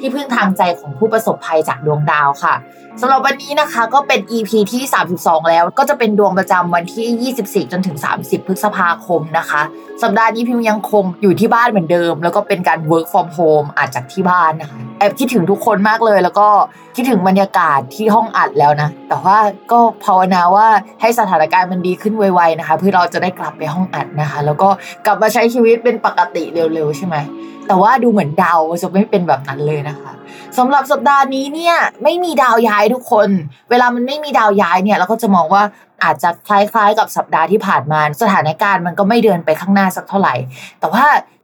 ที่พึ่งทางใจของผู้ประสบภัยจากดวงดาวค่ะสำหรับวันนี้นะคะก็เป็น EP ที่ 32 แล้วก็จะเป็นดวงประจำวันที่ 24 จนถึง 30 พฤษภาคมนะคะ สัปดาห์นี้พิมยังคงอยู่ที่บ้านเหมือนเดิม แล้วก็เป็นการ work from home อาจจากที่บ้านนะคะแอบคิดถึงทุกคนมากเลย แล้วก็คิดถึงบรรยากาศที่ห้องอัดแล้วนะ แต่ว่าก็ภาวนาว่าให้สถานการณ์มันดีขึ้นไวๆนะคะ เพื่อเราจะได้กลับไปห้องอัดนะคะ แล้วก็กลับมาใช้ชีวิตเป็นปกติเร็วๆ ใช่ไหม แต่ว่าดูเหมือนดาวจะไม่เป็นแบบนั้นเลยนะคะสำหรับสัปดาห์นี้เนี่ยไม่มีดาวย้ายทุกคน เวลามันไม่มีดาวย้ายเนี่ยเราก็จะมองว่าอาจจะคล้ายๆกับสัปดาห์ที่ผ่านมา สถานการณ์มันก็ไม่เดินไปข้างหน้าสักเท่าไหร่ แต่ว่า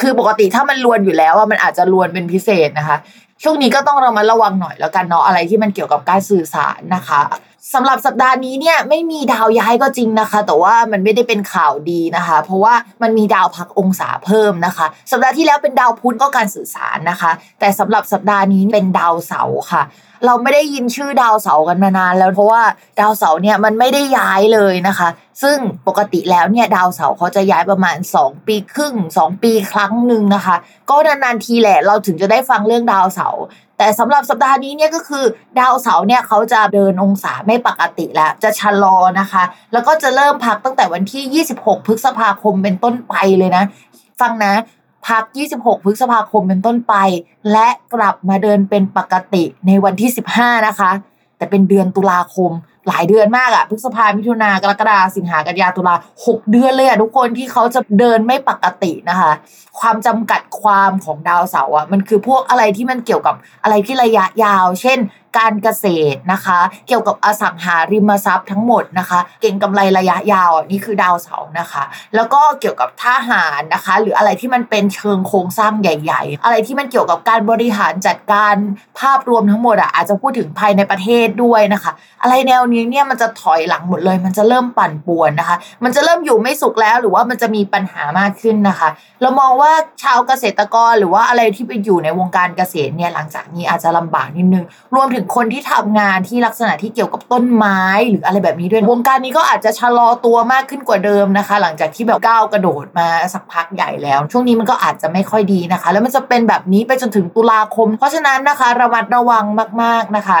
คือปกติถ้ามันลวนอยู่แล้วอะมันอาจจะลวนเป็นพิเศษนะคะ ช่วงนี้ก็ต้องเรามาระวังหน่อยแล้วกันเนาะอะไรที่มันเกี่ยวกับการสื่อสารนะคะสำหรับสัปดาห์นี้เนี่ยไม่มีดาวย้ายก็จริงนะคะ แต่ว่ามันไม่ได้เป็นข่าวดีนะคะ เพราะว่ามันมีดาวพักองศาเพิ่มนะคะ สัปดาห์ที่แล้วเป็นดาวพุธก็การสื่อสารนะคะ แต่สำหรับสัปดาห์นี้เป็นดาวเสาร์ค่ะ เราไม่ได้ยินชื่อดาวเสาร์กันมานานแล้วเพราะว่าดาวเสาร์เนี่ยมันไม่ได้ย้ายเลยนะคะ ซึ่งปกติแล้วเนี่ยดาวเสาร์เขาจะย้ายประมาณ 2 ปีครึ่ง 2 ปีครั้งหนึ่งนะคะ ก็นานๆทีแหละเราถึงจะได้ฟังเรื่องดาวเสาร์แต่สำหรับสัปดาห์นี้เนี่ยก็คือดาวเสาร์เนี่ยเขาจะเดินองศาไม่ปกติแล้ว จะชะลอนะคะ แล้วก็จะเริ่มพักตั้งแต่วันที่ 26 พฤษภาคมเป็นต้นไปเลยนะ ฟังนะ พัก 26 พฤษภาคมเป็นต้นไป และกลับมาเดินเป็นปกติในวันที่ 15 นะคะ แต่เป็นเดือนตุลาคม หลายเดือนมากอะพฤษภามิถุนากรกฎาสิงหากันยาตุลาหกเดือนเลยอะทุกคนที่เขาจะเดินไม่ปกตินะคะ ความจำกัดความของดาวเสาร์อะมันคือพวกอะไรที่มันเกี่ยวกับอะไรที่ระยะยาว เช่น การเกษตรนะคะ เกี่ยวกับอสังหาริมทรัพย์ทั้งหมดนะคะ เก่งกำไรระยะยาวนี่คือดาวเสาร์นะคะ แล้วก็เกี่ยวกับทหารนะคะ หรืออะไรที่มันเป็นเชิงโครงสร้างใหญ่ ๆ อะไรที่มันเกี่ยวกับการบริหารจัดการภาพรวมทั้งหมดอะอาจจะพูดถึงภายในประเทศด้วยนะคะ อะไรแนวนี้เนี่ยมันจะถอยหลังหมดเลย มันจะเริ่มปั่นป่วนนะคะ มันจะเริ่มอยู่ไม่สุขแล้วหรือว่ามันจะมีปัญหามากขึ้นนะคะ เรามองว่าชาวเกษตรกรหรือว่าอะไรที่ไปอยู่ในวงการเกษตรเนี่ยหลังจากนี้อาจจะลำบากนิดนึง รวมถึงคนที่ทำงานที่ลักษณะที่เกี่ยวกับต้นไม้หรืออะไรแบบนี้ด้วย วงการนี้ก็อาจจะชะลอตัวมากขึ้นกว่าเดิมนะคะ หลังจากที่แบบก้าวกระโดดมาสักพักใหญ่แล้ว ช่วงนี้มันก็อาจจะไม่ค่อยดีนะคะ แล้วมันจะเป็นแบบนี้ไปจนถึงตุลาคม เพราะฉะนั้นนะคะระมัดระวังมาก ๆนะคะ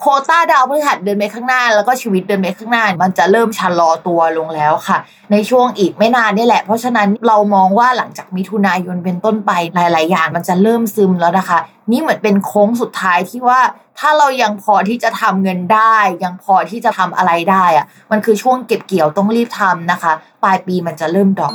โคต้าดาวพฤหัสเดินไปข้างหน้า แล้วก็ชีวิตเดินไปข้างหน้า มันจะเริ่มชะลอตัวลงแล้วค่ะ ในช่วงอีกไม่นานนี่แหละ เพราะฉะนั้นเรามองว่าหลังจากมิถุนายนเป็นต้นไปหลาย ๆ อย่างมันจะเริ่มซึมแล้วนะคะ นี่เหมือนเป็นโค้งสุดท้ายที่ว่าถ้าเรายังพอที่จะทำเงินได้ ยังพอที่จะทำอะไรได้อะมันคือช่วงเก็บเกี่ยวต้องรีบทำนะคะ ปลายปีมันจะเริ่มดอก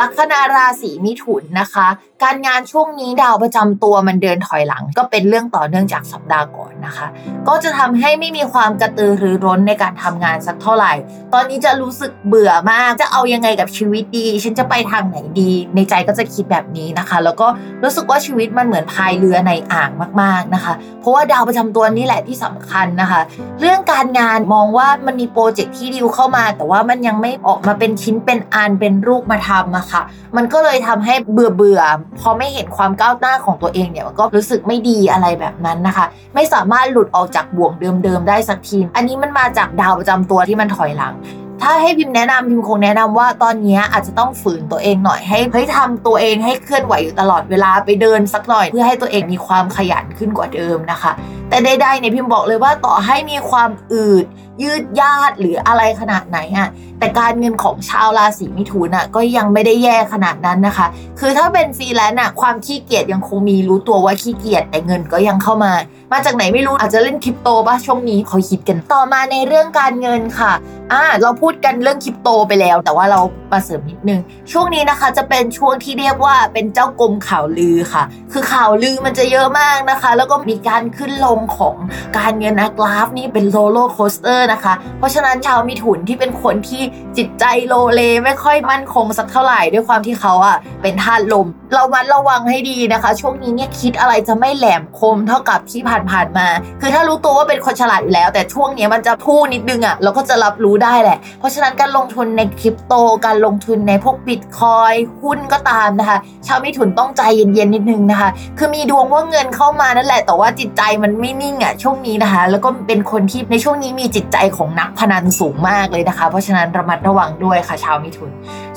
ลัคนาราศีมิถุนนะคะ การงานช่วงนี้ดาวประจำตัวมันเดินถอยหลัง ก็เป็นเรื่องต่อเนื่องจากสัปดาห์ก่อน นะคะ ก็จะทำให้ไม่มีความกระตือรือร้นในการทำงานสักเท่าไหร่ ตอนนี้จะรู้สึกเบื่อมาก จะเอายังไงกับชีวิตดี ฉันจะไปทางไหนดี ในใจก็จะคิดแบบนี้นะคะ แล้วก็รู้สึกว่าชีวิตมันเหมือนพายเรือในอ่างมากๆนะคะ เพราะว่าดาวประจำตัวนี่แหละที่สำคัญนะคะ เรื่องการงานมองว่ามันมีโปรเจกต์ที่ดิวเข้ามา แต่ว่ามันยังไม่ออกมาเป็นชิ้นเป็นอันเป็นรูปมาทำอะค่ะ มันก็เลยทำให้เบื่อเบื่อพอไม่เห็นความก้าวหน้าของตัวเองเนี่ยมันก็รู้สึกไม่ดีอะไรแบบนั้นนะคะ ไม่สามารถมาหลุดออกจากบ่วงเดิมๆได้สักที อันนี้มันมาจากดาวประจำตัวที่มันถอยหลัง ถ้าให้พิมพ์แนะนำพิมพ์คงแนะนำว่าตอนนี้อาจจะต้องฝืนตัวเองหน่อยให้เฮ้ยทำตัวเองให้เคลื่อนไหวอยู่ตลอดเวลาไปเดินสักหน่อย เพื่อให้ตัวเองมีความขยันขึ้นกว่าเดิมนะคะ แต่ใดๆเนี่ยพิมพ์บอกเลยว่าต่อให้มีความอืด ยืดยาดหรืออะไรขนาดไหนอะแต่การเงินของชาวราศีมิถุนอะก็ยังไม่ได้แย่ขนาดนั้นนะคะ คือถ้าเป็นฟรีแลนซ์อะความขี้เกียจยังคงมีรู้ตัวว่าขี้เกียจแต่เงินก็ยังเข้ามา มาจากไหนไม่รู้อาจจะเล่นคริปโตป่ะช่วงนี้เขาฮิตกันต่อมาในเรื่องการเงินค่ะอ่าเราพูดกันเรื่องคริปโตไปแล้ว แต่ว่าเรามาเสริมนิดนึง ช่วงนี้นะคะจะเป็นช่วงที่เรียกว่าเป็นเจ้ากรมข่าวลือค่ะ คือข่าวลือมันจะเยอะมากนะคะ แล้วก็มีการขึ้นลงของการเงินนะกราฟนี่เป็น roller coaster นะคะ เพราะฉะนั้นชาวมิถุนที่เป็นคนที่จิตใจโลเลไม่ค่อยมั่นคงสักเท่าไหร่ด้วยความที่เขาอะเป็นธาตุลม ระมัดระวังให้ดีนะคะ ช่วงนี้เนี่ยคิดอะไรจะไม่แหลมคมเท่ากับที่ผ่านๆมา คือถ้ารู้ตัวว่าเป็นคนฉลาดอยู่แล้ว แต่ช่วงนี้มันจะทู่นิดนึงอะเราก็จะรับรู้ได้แหละ เพราะฉะนั้นการลงทุนในคริปโตการลงทุนในพวกบิตคอยน์หุ้นก็ตามนะคะ ชาวมิถุนต้องใจเย็นๆนิดนึงนะคะ คือมีดวงว่าเงินเข้ามานั่นแหละ แต่ว่าจิตใจมันไม่นิ่งอะช่วงนี้นะคะ แล้วก็เป็นคนที่ในช่วงนี้มีจิตใจของนักพนันสูงมากเลยนะคะ เพราะฉะนั้นระมัดระวังด้วยค่ะชาวมิถุน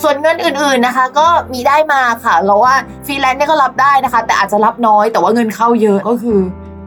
ส่วนเงินอื่นๆนะคะ ก็มีได้มาค่ะเราว่าฟรีแลนซ์เนี่ยก็รับได้นะคะ แต่อาจจะรับน้อยแต่ว่าเงินเข้าเยอะก็คือ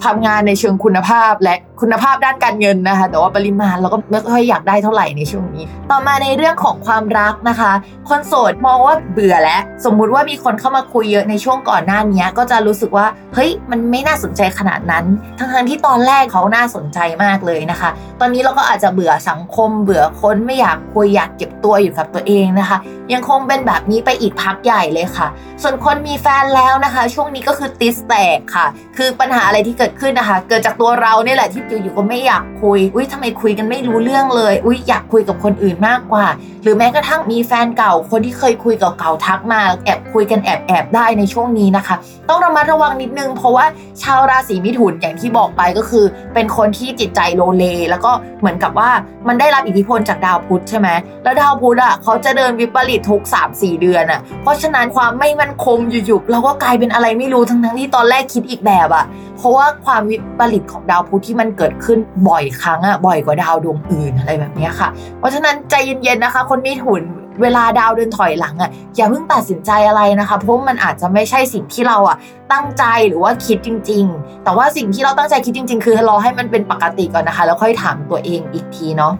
ทำงานในเชิงคุณภาพและ คุณภาพด้านการเงินนะคะ แต่ว่าปริมาณเราก็ไม่ค่อยอยากได้เท่าไหร่ในช่วงนี้ ต่อมาในเรื่องของความรักนะคะ คนโสดมองว่าเบื่อแล้ว สมมุติว่ามีคนเข้ามาคุยเยอะในช่วงก่อนหน้านี้ก็จะรู้สึกว่า เฮ้ย มันไม่น่าสนใจขนาดนั้น ทั้งๆที่ตอนแรกเขาน่าสนใจมากเลยนะคะ ตอนนี้เราก็อาจจะเบื่อสังคม เบื่อคนไม่อยากคุยอยากเก็บตัวอยู่กับตัวเองนะคะ ยังคงเป็นแบบนี้ไปอีกพักใหญ่เลยค่ะ ส่วนคนมีแฟนแล้วนะคะ ช่วงนี้ก็คือติสแตกค่ะ คือปัญหาอะไรที่เกิดขึ้นนะคะ เกิดจากตัวเราเนี่ยแหละที่อยู่ๆก็ไม่อยากคุย อุ้ยทำไมคุยกันไม่รู้เรื่องเลย อุ้ยอยากคุยกับคนอื่นมากกว่า หรือแม้กระทั่งมีแฟนเก่า คนที่เคยคุยเก่าๆทักมาแอบคุยกันแอบแอบๆได้ในช่วงนี้นะคะ ต้องระมัดระวังนิดนึง เพราะว่าชาวราศีมิถุนอย่างที่บอกไปก็คือ เป็นคนที่จิตใจโลเล แล้วก็เหมือนกับว่ามันได้รับอิทธิพลจากดาวพุธใช่ไหมแล้วดาวพุธอะเขาจะเดินวิปริตทุก 3-4 เดือนอะเพราะฉะนั้นความไม่มั่นคงอยู่ๆเราก็กลายเป็นอะไรไม่รู้ทั้งๆที่ตอนแรกคิดอีกแบบอะเพราะว่าความวิปริตของดาวพุธที่มันเกิดขึ้นบ่อยครั้งอะบ่อยกว่าดาวดวงอื่นอะไรแบบนี้ค่ะ เพราะฉะนั้นใจเย็นๆนะคะ คนมีถุนเวลาดาวเดินถอยหลังอะอย่าเพิ่งตัดสินใจอะไรนะคะ เพราะมันอาจจะไม่ใช่สิ่งที่เราอะตั้งใจหรือว่าคิดจริง ๆ แต่ว่าสิ่งที่เราตั้งใจคิดจริง ๆ คือรอให้มันเป็นปกติก่อนนะคะ แล้วค่อยถามตัวเองอีกทีเนาะ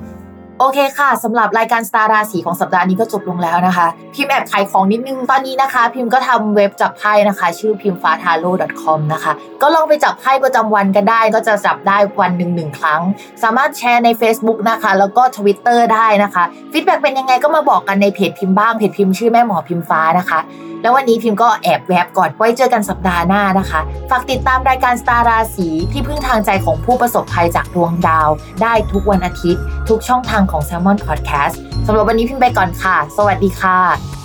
โอเคค่ะสำหรับรายการสตาร์ราศีของสัปดาห์นี้ก็จบลงแล้วนะคะ พิมพ์แอบขายของนิดนึงตอนนี้นะคะ พิมพ์ก็ทำเว็บจับไพ่นะคะ ชื่อพิมฟ้าทาโร่ .com นะคะ ก็ลองไปจับไพ่ประจำวันกันได้ ก็จะจับได้วันหนึ่งหนึ่งครั้ง สามารถแชร์ใน Facebook นะคะ แล้วก็ Twitter ได้นะคะ feedback เป็นยังไงก็มาบอกกันในเพจพิมพ์บ้างเพจพิมพ์ชื่อแม่หมอพิมฟ้านะคะ แล้ววันนี้พิมพ์ก็แอบแวบก่อนไว้เจอกันสัปดาห์หน้านะคะ ฝากติดตามรายการสตาร์ราศีที่พึ่งทางใจของผู้ประสบภัยจากดวงดาว ได้ทุกวันอาทิตย์ ทุกช่องทางของ Salmon Podcast สำหรับวันนี้พิมพ์ไปก่อนค่ะ สวัสดีค่ะ